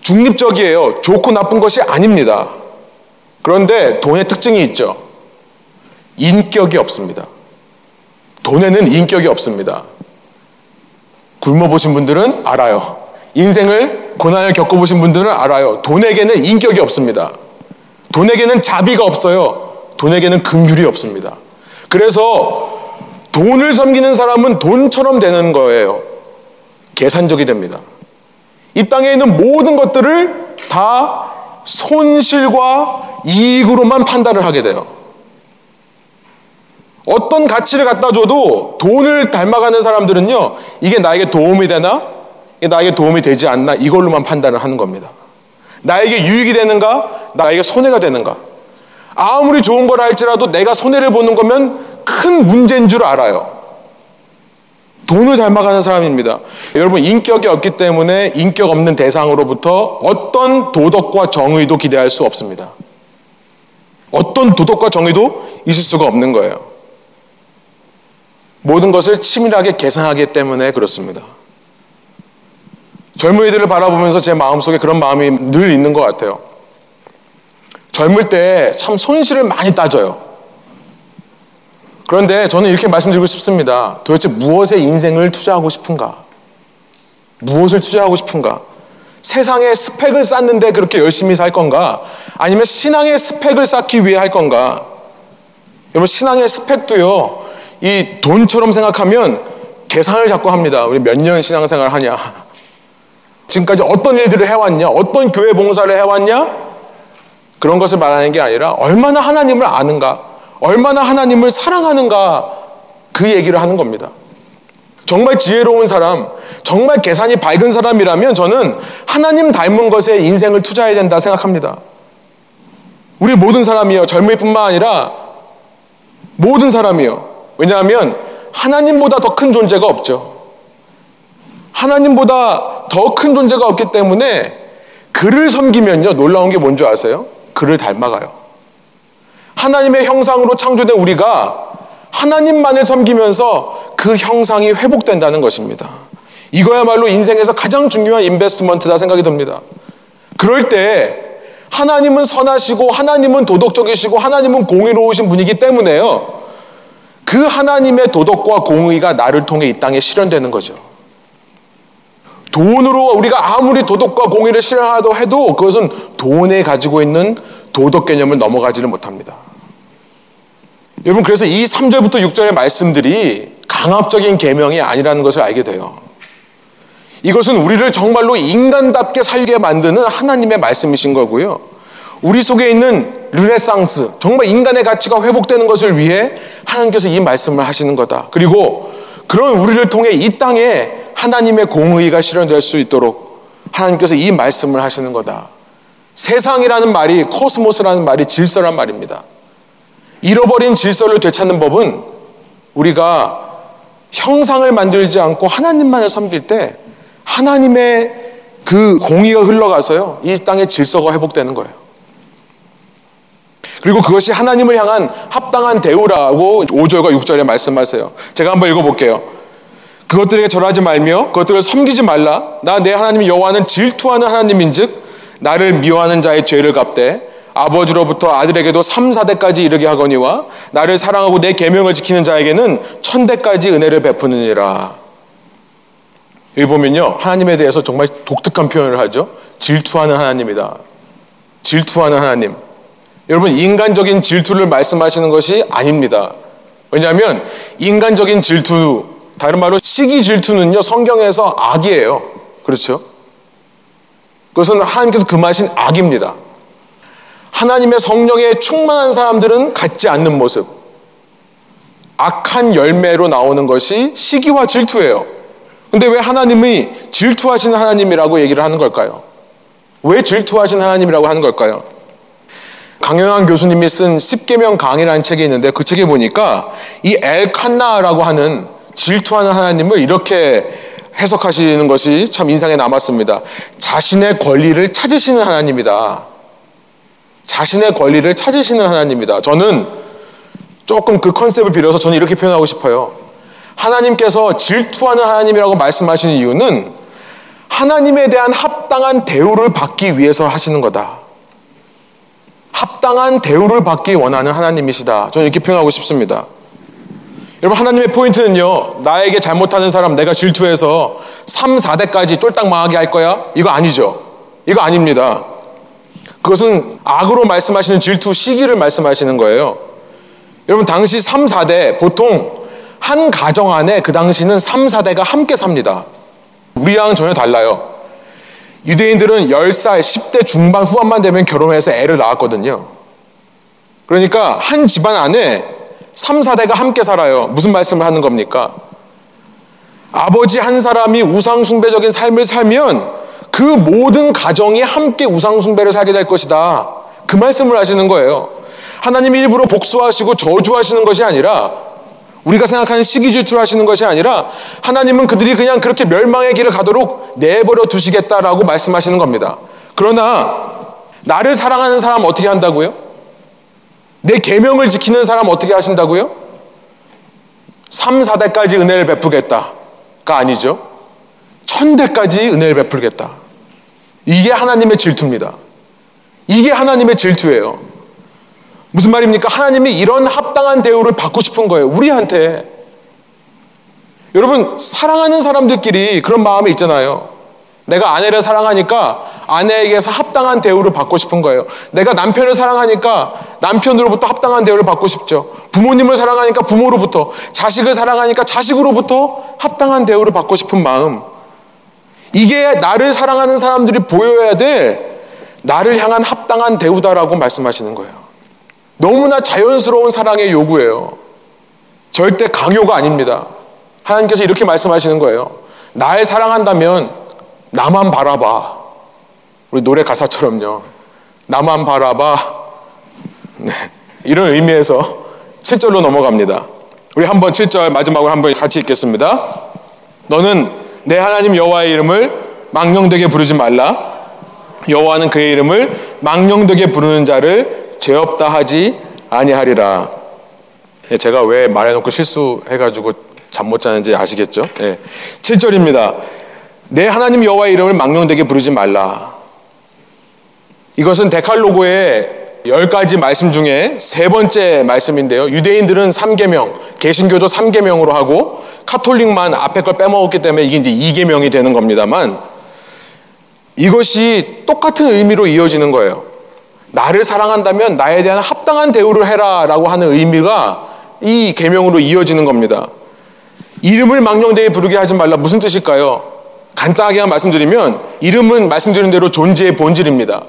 중립적이에요. 좋고 나쁜 것이 아닙니다. 그런데 돈의 특징이 있죠. 인격이 없습니다. 돈에는 인격이 없습니다. 굶어보신 분들은 알아요. 인생을 고난을 겪어보신 분들은 알아요. 돈에게는 인격이 없습니다. 돈에게는 자비가 없어요. 돈에게는 긍휼이 없습니다. 그래서 돈을 섬기는 사람은 돈처럼 되는 거예요. 계산적이 됩니다. 이 땅에 있는 모든 것들을 다 손실과 이익으로만 판단을 하게 돼요. 어떤 가치를 갖다 줘도 돈을 닮아가는 사람들은요, 이게 나에게 도움이 되나? 나에게 도움이 되지 않나 이걸로만 판단을 하는 겁니다. 나에게 유익이 되는가? 나에게 손해가 되는가? 아무리 좋은 걸 할지라도 내가 손해를 보는 거면 큰 문제인 줄 알아요. 돈을 닮아가는 사람입니다. 여러분, 인격이 없기 때문에 인격 없는 대상으로부터 어떤 도덕과 정의도 기대할 수 없습니다. 어떤 도덕과 정의도 있을 수가 없는 거예요. 모든 것을 치밀하게 계산하기 때문에 그렇습니다. 젊은이들을 바라보면서 제 마음속에 그런 마음이 늘 있는 것 같아요. 젊을 때 참 손실을 많이 따져요. 그런데 저는 이렇게 말씀드리고 싶습니다. 도대체 무엇에 인생을 투자하고 싶은가? 무엇을 투자하고 싶은가? 세상에 스펙을 쌓는데 그렇게 열심히 살 건가? 아니면 신앙의 스펙을 쌓기 위해 할 건가? 여러분 신앙의 스펙도요. 이 돈처럼 생각하면 계산을 자꾸 합니다. 우리 몇 년 신앙생활 하냐? 지금까지 어떤 일들을 해왔냐? 어떤 교회 봉사를 해왔냐? 그런 것을 말하는 게 아니라 얼마나 하나님을 아는가? 얼마나 하나님을 사랑하는가? 그 얘기를 하는 겁니다. 정말 지혜로운 사람, 정말 계산이 밝은 사람이라면 저는 하나님 닮은 것에 인생을 투자해야 된다 생각합니다. 우리 모든 사람이요. 젊은이뿐만 아니라 모든 사람이요. 왜냐하면 하나님보다 더 큰 존재가 없죠. 하나님보다 더 큰 존재가 없기 때문에 그를 섬기면요. 놀라운 게 뭔지 아세요? 그를 닮아가요. 하나님의 형상으로 창조된 우리가 하나님만을 섬기면서 그 형상이 회복된다는 것입니다. 이거야말로 인생에서 가장 중요한 인베스트먼트다 생각이 듭니다. 그럴 때 하나님은 선하시고 하나님은 도덕적이시고 하나님은 공의로우신 분이기 때문에요. 그 하나님의 도덕과 공의가 나를 통해 이 땅에 실현되는 거죠. 돈으로 우리가 아무리 도덕과 공의를 실현하도 해도 그것은 돈에 가지고 있는 도덕 개념을 넘어가지를 못합니다. 여러분 그래서 이 3절부터 6절의 말씀들이 강압적인 계명이 아니라는 것을 알게 돼요. 이것은 우리를 정말로 인간답게 살게 만드는 하나님의 말씀이신 거고요. 우리 속에 있는 르네상스, 정말 인간의 가치가 회복되는 것을 위해 하나님께서 이 말씀을 하시는 거다. 그리고 그런 우리를 통해 이 땅에 하나님의 공의가 실현될 수 있도록 하나님께서 이 말씀을 하시는 거다. 세상이라는 말이 코스모스라는 말이 질서란 말입니다. 잃어버린 질서를 되찾는 법은 우리가 형상을 만들지 않고 하나님만을 섬길 때 하나님의 그 공의가 흘러가서요. 이 땅의 질서가 회복되는 거예요. 그리고 그것이 하나님을 향한 합당한 대우라고 5절과 6절에 말씀하세요. 제가 한번 읽어볼게요. 그것들에게 절하지 말며 그것들을 섬기지 말라. 나 내 하나님 여호와는 질투하는 하나님인즉 나를 미워하는 자의 죄를 갚되 아버지로부터 아들에게도 3, 4대까지 이르게 하거니와 나를 사랑하고 내 계명을 지키는 자에게는 천대까지 은혜를 베푸느니라. 여기 보면요. 하나님에 대해서 정말 독특한 표현을 하죠. 질투하는 하나님이다. 질투하는 하나님. 여러분, 인간적인 질투를 말씀하시는 것이 아닙니다. 왜냐하면 인간적인 질투, 다른 말로 시기 질투는요, 성경에서 악이에요. 그렇죠? 그것은 하나님께서 금하신 악입니다. 하나님의 성령에 충만한 사람들은 갖지 않는 모습. 악한 열매로 나오는 것이 시기와 질투예요. 근데 왜 하나님이 질투하시는 하나님이라고 얘기를 하는 걸까요? 왜 질투하시는 하나님이라고 하는 걸까요? 강영환 교수님이 쓴 10계명 강의라는 책이 있는데 그 책에 보니까 이 엘칸나라고 하는 질투하는 하나님을 이렇게 해석하시는 것이 참 인상에 남았습니다. 자신의 권리를 찾으시는 하나님이다. 자신의 권리를 찾으시는 하나님이다. 저는 조금 그 컨셉을 빌어서 저는 이렇게 표현하고 싶어요. 하나님께서 질투하는 하나님이라고 말씀하시는 이유는 하나님에 대한 합당한 대우를 받기 위해서 하시는 거다. 합당한 대우를 받기 원하는 하나님이시다. 저는 이렇게 표현하고 싶습니다. 여러분, 하나님의 포인트는요, 나에게 잘못하는 사람 내가 질투해서 3, 4대까지 쫄딱 망하게 할 거야? 이거 아니죠. 이거 아닙니다. 그것은 악으로 말씀하시는 질투 시기를 말씀하시는 거예요. 여러분, 당시 3, 4대, 보통 한 가정 안에 그 당시는 3, 4대가 함께 삽니다. 우리랑은 전혀 달라요. 유대인들은 10살, 10대 중반 후반만 되면 결혼해서 애를 낳았거든요. 그러니까 한 집안 안에 3, 4대가 함께 살아요. 무슨 말씀을 하는 겁니까? 아버지 한 사람이 우상숭배적인 삶을 살면 그 모든 가정이 함께 우상숭배를 살게 될 것이다. 그 말씀을 하시는 거예요. 하나님이 일부러 복수하시고 저주하시는 것이 아니라 우리가 생각하는 시기 질투를 하시는 것이 아니라 하나님은 그들이 그냥 그렇게 멸망의 길을 가도록 내버려 두시겠다라고 말씀하시는 겁니다. 그러나 나를 사랑하는 사람 어떻게 한다고요? 내 계명을 지키는 사람 어떻게 하신다고요? 3, 4대까지 은혜를 베푸겠다가 아니죠. 천대까지 은혜를 베풀겠다. 이게 하나님의 질투입니다. 이게 하나님의 질투예요. 무슨 말입니까? 하나님이 이런 합당한 대우를 받고 싶은 거예요. 우리한테. 여러분, 사랑하는 사람들끼리 그런 마음이 있잖아요. 내가 아내를 사랑하니까 아내에게서 합당한 대우를 받고 싶은 거예요. 내가 남편을 사랑하니까 남편으로부터 합당한 대우를 받고 싶죠. 부모님을 사랑하니까 부모로부터, 자식을 사랑하니까 자식으로부터 합당한 대우를 받고 싶은 마음. 이게 나를 사랑하는 사람들이 보여야 될 나를 향한 합당한 대우다라고 말씀하시는 거예요. 너무나 자연스러운 사랑의 요구예요. 절대 강요가 아닙니다. 하나님께서 이렇게 말씀하시는 거예요. 날 사랑한다면 나만 바라봐. 우리 노래 가사처럼요. 나만 바라봐. 네. 이런 의미에서 7절로 넘어갑니다. 우리 한번 7절 마지막으로 한번 같이 읽겠습니다. 너는 내 하나님 여호와의 이름을 망령되게 부르지 말라. 여호와는 그의 이름을 망령되게 부르는 자를 죄 없다 하지 아니하리라. 예, 제가 왜 말해놓고 실수해가지고 잠 못 자는지 아시겠죠? 예. 7절입니다. 내 하나님 여호와의 이름을 망령되게 부르지 말라. 이것은 데칼로고의 열 가지 말씀 중에 세 번째 말씀인데요. 유대인들은 3계명, 개신교도 3계명으로 하고 카톨릭만 앞에 걸 빼먹었기 때문에 이게 이제 2계명이 되는 겁니다만 이것이 똑같은 의미로 이어지는 거예요. 나를 사랑한다면 나에 대한 합당한 대우를 해라라고 하는 의미가 이 계명으로 이어지는 겁니다. 이름을 망령되게 부르게 하지 말라 무슨 뜻일까요? 간단하게 말씀드리면 이름은 말씀드린 대로 존재의 본질입니다.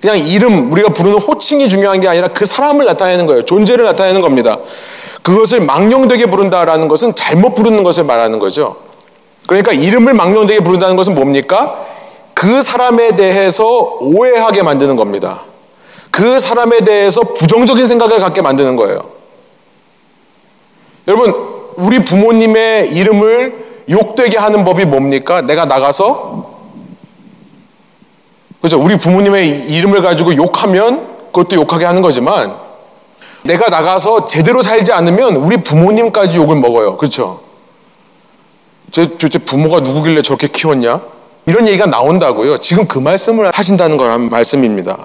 그냥 이름 우리가 부르는 호칭이 중요한 게 아니라 그 사람을 나타내는 거예요. 존재를 나타내는 겁니다. 그것을 망령되게 부른다라는 것은 잘못 부르는 것을 말하는 거죠. 그러니까 이름을 망령되게 부른다는 것은 뭡니까? 그 사람에 대해서 오해하게 만드는 겁니다. 그 사람에 대해서 부정적인 생각을 갖게 만드는 거예요. 여러분, 우리 부모님의 이름을 욕되게 하는 법이 뭡니까? 내가 나가서 그죠? 우리 부모님의 이름을 가지고 욕하면 그것도 욕하게 하는 거지만 내가 나가서 제대로 살지 않으면 우리 부모님까지 욕을 먹어요. 그렇죠? 제, 제 부모가 누구길래 저렇게 키웠냐? 이런 얘기가 나온다고요. 지금 그 말씀을 하신다는 거란 말씀입니다.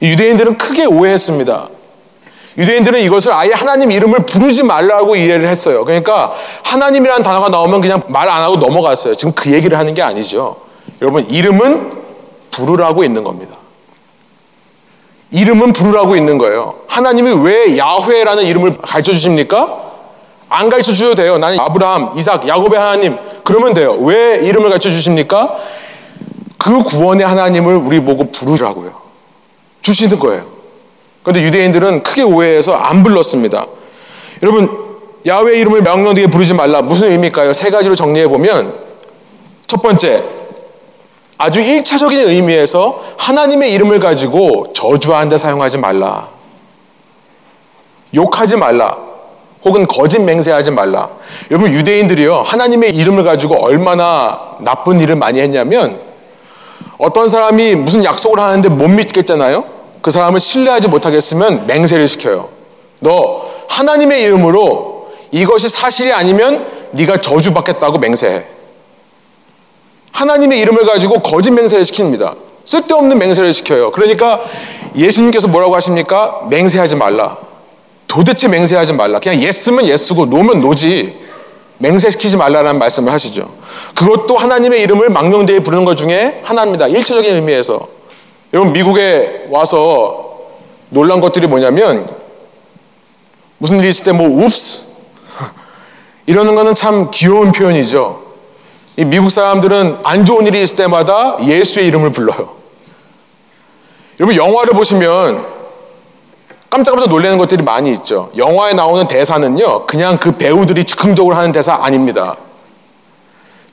유대인들은 크게 오해했습니다. 유대인들은 이것을 아예 하나님 이름을 부르지 말라고 이해를 했어요. 그러니까 하나님이라는 단어가 나오면 그냥 말 안 하고 넘어갔어요. 지금 그 얘기를 하는 게 아니죠. 여러분, 이름은 부르라고 있는 겁니다. 이름은 부르라고 있는 거예요. 하나님이 왜 야훼라는 이름을 가르쳐 주십니까? 안 가르쳐 주셔도 돼요. 나는 아브라함, 이삭, 야곱의 하나님. 그러면 돼요. 왜 이름을 가르쳐 주십니까? 그 구원의 하나님을 우리 보고 부르라고요. 주시는 거예요. 그런데 유대인들은 크게 오해해서 안 불렀습니다. 여러분, 야외 이름을 명령되게 부르지 말라. 무슨 의미일까요? 세 가지로 정리해 보면 첫 번째, 아주 1차적인 의미에서 하나님의 이름을 가지고 저주하는데 사용하지 말라. 욕하지 말라. 혹은 거짓 맹세하지 말라. 여러분 유대인들이요 하나님의 이름을 가지고 얼마나 나쁜 일을 많이 했냐면 어떤 사람이 무슨 약속을 하는데 못 믿겠잖아요. 그 사람을 신뢰하지 못하겠으면 맹세를 시켜요. 너 하나님의 이름으로 이것이 사실이 아니면 네가 저주받겠다고 맹세해. 하나님의 이름을 가지고 거짓 맹세를 시킵니다. 쓸데없는 맹세를 시켜요. 그러니까 예수님께서 뭐라고 하십니까? 맹세하지 말라. 도대체 맹세하지 말라. 그냥 예스면 예스고 노면 노지. 맹세시키지 말라라는 말씀을 하시죠. 그것도 하나님의 이름을 망령되이 부르는 것 중에 하나입니다. 일차적인 의미에서. 여러분 미국에 와서 놀란 것들이 뭐냐면 무슨 일이 있을 때 뭐 oops 이러는 거는 참 귀여운 표현이죠. 이 미국 사람들은 안 좋은 일이 있을 때마다 예수의 이름을 불러요. 여러분 영화를 보시면 깜짝깜짝 놀라는 것들이 많이 있죠. 영화에 나오는 대사는요, 그냥 그 배우들이 즉흥적으로 하는 대사 아닙니다.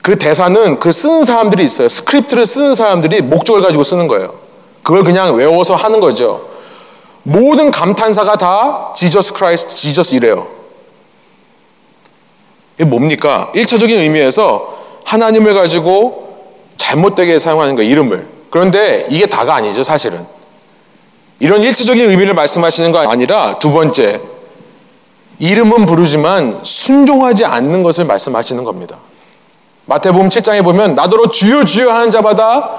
그 대사는 그 쓰는 사람들이 있어요. 스크립트를 쓰는 사람들이 목적을 가지고 쓰는 거예요. 그걸 그냥 외워서 하는 거죠. 모든 감탄사가 다 Jesus Christ, Jesus 이래요. 이게 뭡니까? 1차적인 의미에서 하나님을 가지고 잘못되게 사용하는 거 이름을. 그런데 이게 다가 아니죠, 사실은. 이런 일차적인 의미를 말씀하시는 거 아니라 두 번째, 이름은 부르지만 순종하지 않는 것을 말씀하시는 겁니다. 마태복음 7장에 보면 나더러 주여 주여 하는 자마다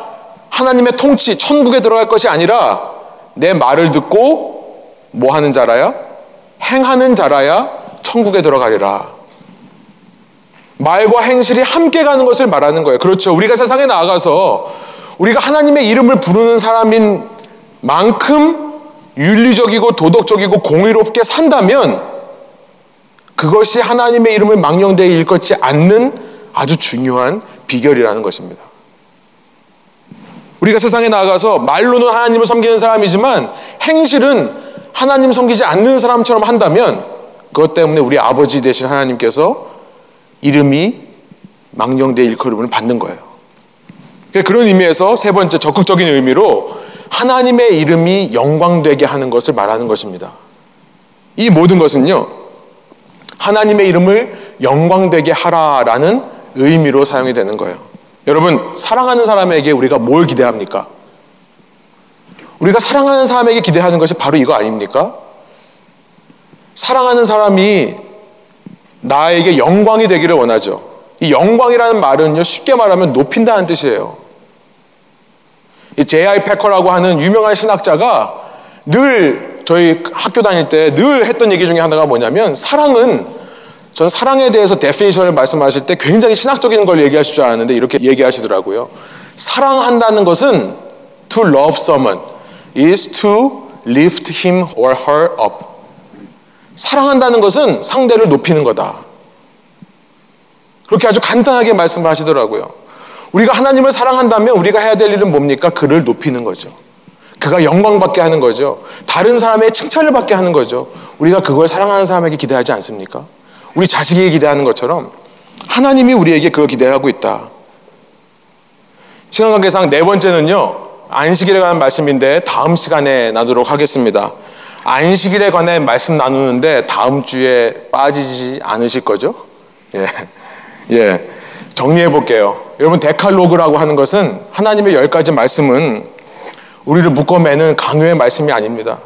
하나님의 통치 천국에 들어갈 것이 아니라 내 말을 듣고 뭐 하는 자라야? 행하는 자라야 천국에 들어가리라. 말과 행실이 함께 가는 것을 말하는 거예요. 그렇죠. 우리가 세상에 나아가서 우리가 하나님의 이름을 부르는 사람인 만큼 윤리적이고 도덕적이고 공의롭게 산다면 그것이 하나님의 이름을 망령되이 일컫지 않는 아주 중요한 비결이라는 것입니다. 우리가 세상에 나가서 말로는 하나님을 섬기는 사람이지만 행실은 하나님 섬기지 않는 사람처럼 한다면 그것 때문에 우리 아버지 되신 하나님께서 이름이 망령되이 일컬음을 받는 거예요. 그런 의미에서 세 번째 적극적인 의미로 하나님의 이름이 영광되게 하는 것을 말하는 것입니다. 이 모든 것은요, 하나님의 이름을 영광되게 하라라는 의미로 사용이 되는 거예요. 여러분, 사랑하는 사람에게 우리가 뭘 기대합니까? 우리가 사랑하는 사람에게 기대하는 것이 바로 이거 아닙니까? 사랑하는 사람이 나에게 영광이 되기를 원하죠. 이 영광이라는 말은요, 쉽게 말하면 높인다는 뜻이에요. 이 J.I. 패커라고 하는 유명한 신학자가 늘 저희 학교 다닐 때 늘 했던 얘기 중에 하나가 뭐냐면 사랑은 전 사랑에 대해서 데피니션을 말씀하실 때 굉장히 신학적인 걸 얘기하실 줄 알았는데 이렇게 얘기하시더라고요. 사랑한다는 것은 to love someone is to lift him or her up. 사랑한다는 것은 상대를 높이는 거다. 그렇게 아주 간단하게 말씀을 하시더라고요. 우리가 하나님을 사랑한다면 우리가 해야 될 일은 뭡니까? 그를 높이는 거죠. 그가 영광받게 하는 거죠. 다른 사람의 칭찬을 받게 하는 거죠. 우리가 그걸 사랑하는 사람에게 기대하지 않습니까? 우리 자식에게 기대하는 것처럼 하나님이 우리에게 그걸 기대하고 있다. 시간 관계상 네 번째는요. 안식일에 관한 말씀인데 다음 시간에 나누도록 하겠습니다. 안식일에 관해 말씀 나누는데 다음 주에 빠지지 않으실 거죠? 예. 예. 정리해 볼게요. 여러분, 데칼로그라고 하는 것은 하나님의 열 가지 말씀은 우리를 묶어 매는 강요의 말씀이 아닙니다.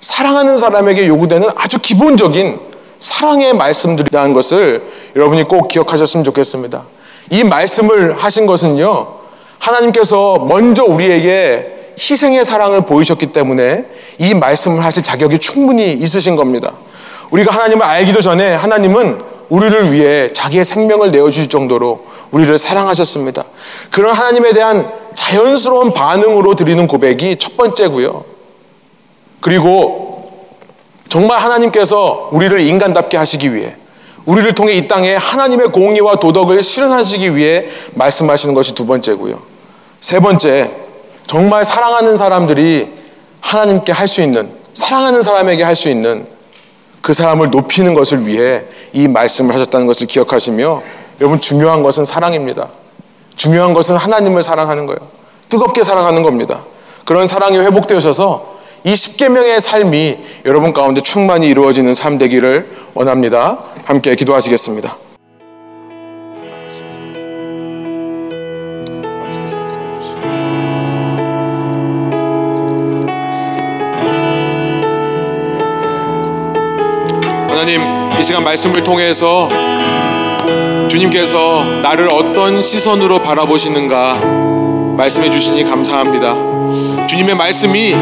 사랑하는 사람에게 요구되는 아주 기본적인 사랑의 말씀들이라는 것을 여러분이 꼭 기억하셨으면 좋겠습니다. 이 말씀을 하신 것은요, 하나님께서 먼저 우리에게 희생의 사랑을 보이셨기 때문에 이 말씀을 하실 자격이 충분히 있으신 겁니다. 우리가 하나님을 알기도 전에 하나님은 우리를 위해 자기의 생명을 내어주실 정도로 우리를 사랑하셨습니다. 그런 하나님에 대한 자연스러운 반응으로 드리는 고백이 첫 번째고요. 그리고 정말 하나님께서 우리를 인간답게 하시기 위해 우리를 통해 이 땅에 하나님의 공의와 도덕을 실현하시기 위해 말씀하시는 것이 두 번째고요. 세 번째, 정말 사랑하는 사람들이 하나님께 할 수 있는, 사랑하는 사람에게 할 수 있는 그 사람을 높이는 것을 위해 이 말씀을 하셨다는 것을 기억하시며 여러분 중요한 것은 사랑입니다. 중요한 것은 하나님을 사랑하는 거예요. 뜨겁게 사랑하는 겁니다. 그런 사랑이 회복되셔서 이 십계명의 삶이 여러분 가운데 충만히 이루어지는 삶 되기를 원합니다. 함께 기도하시겠습니다. 하나님, 이 시간 말씀을 통해서 주님께서 나를 어떤 시선으로 바라보시는가 말씀해 주시니 감사합니다. 주님의 말씀이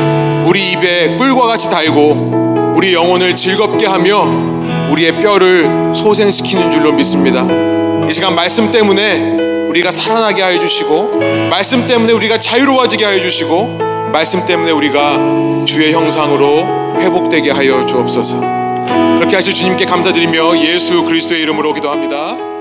우리 입에 꿀과 같이 달고 우리 영혼을 즐겁게 하며 우리의 뼈를 소생시키는 줄로 믿습니다. 이 시간 말씀 때문에 우리가 살아나게 하여 주시고 말씀 때문에 우리가 자유로워지게 하여 주시고 말씀 때문에 우리가 주의 형상으로 회복되게 하여 주옵소서. 그렇게 하실 주님께 감사드리며 예수 그리스도의 이름으로 기도합니다.